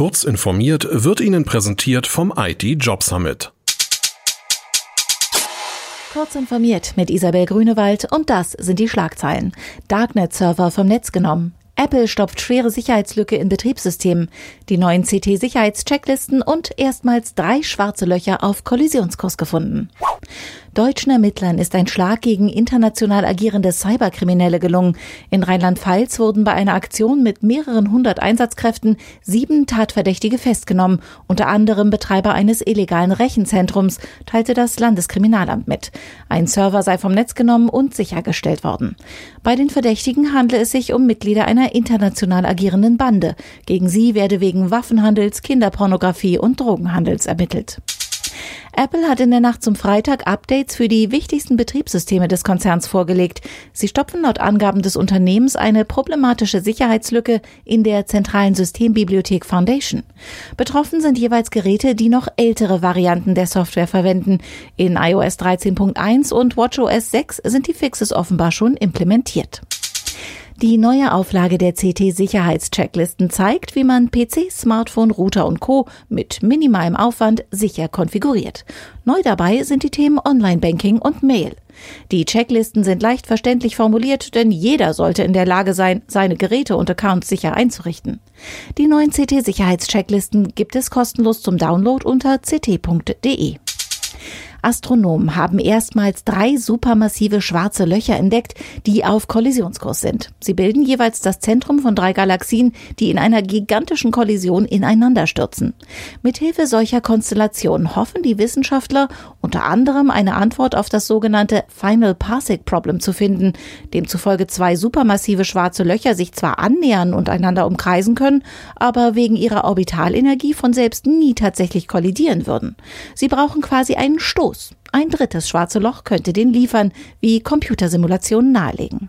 Kurz informiert wird Ihnen präsentiert vom IT Job Summit. Kurz informiert mit Isabel Grünewald und das sind die Schlagzeilen. Darknet-Server vom Netz genommen. Apple stopft schwere Sicherheitslücke in Betriebssystemen, die neuen CT-Sicherheitschecklisten und erstmals drei schwarze Löcher auf Kollisionskurs gefunden. Deutschen Ermittlern ist ein Schlag gegen international agierende Cyberkriminelle gelungen. In Rheinland-Pfalz wurden bei einer Aktion mit mehreren hundert Einsatzkräften sieben Tatverdächtige festgenommen, unter anderem Betreiber eines illegalen Rechenzentrums, teilte das Landeskriminalamt mit. Ein Server sei vom Netz genommen und sichergestellt worden. Bei den Verdächtigen handle es sich um Mitglieder einer international agierenden Bande. Gegen sie werde wegen Waffenhandels, Kinderpornografie und Drogenhandels ermittelt. Apple hat in der Nacht zum Freitag Updates für die wichtigsten Betriebssysteme des Konzerns vorgelegt. Sie stopfen laut Angaben des Unternehmens eine problematische Sicherheitslücke in der zentralen Systembibliothek Foundation. Betroffen sind jeweils Geräte, die noch ältere Varianten der Software verwenden. In iOS 13.1 und WatchOS 6 sind die Fixes offenbar schon implementiert. Die neue Auflage der CT-Sicherheitschecklisten zeigt, wie man PC, Smartphone, Router und Co. mit minimalem Aufwand sicher konfiguriert. Neu dabei sind die Themen Online-Banking und Mail. Die Checklisten sind leicht verständlich formuliert, denn jeder sollte in der Lage sein, seine Geräte und Accounts sicher einzurichten. Die neuen CT-Sicherheitschecklisten gibt es kostenlos zum Download unter ct.de. Astronomen haben erstmals drei supermassive schwarze Löcher entdeckt, die auf Kollisionskurs sind. Sie bilden jeweils das Zentrum von drei Galaxien, die in einer gigantischen Kollision ineinander stürzen. Mithilfe solcher Konstellationen hoffen die Wissenschaftler unter anderem eine Antwort auf das sogenannte Final Parsec Problem zu finden, demzufolge zwei supermassive schwarze Löcher sich zwar annähern und einander umkreisen können, aber wegen ihrer Orbitalenergie von selbst nie tatsächlich kollidieren würden. Sie brauchen quasi einen Stoß los. Ein drittes schwarze Loch könnte den liefern, wie Computersimulationen nahelegen.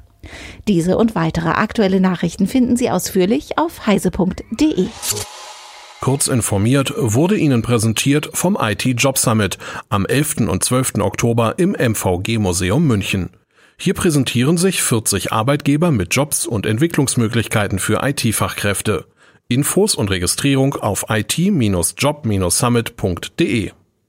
Diese und weitere aktuelle Nachrichten finden Sie ausführlich auf heise.de. Kurz informiert wurde Ihnen präsentiert vom IT Job Summit am 11. und 12. Oktober im MVG Museum München. Hier präsentieren sich 40 Arbeitgeber mit Jobs und Entwicklungsmöglichkeiten für IT-Fachkräfte. Infos und Registrierung auf it-job-summit.de.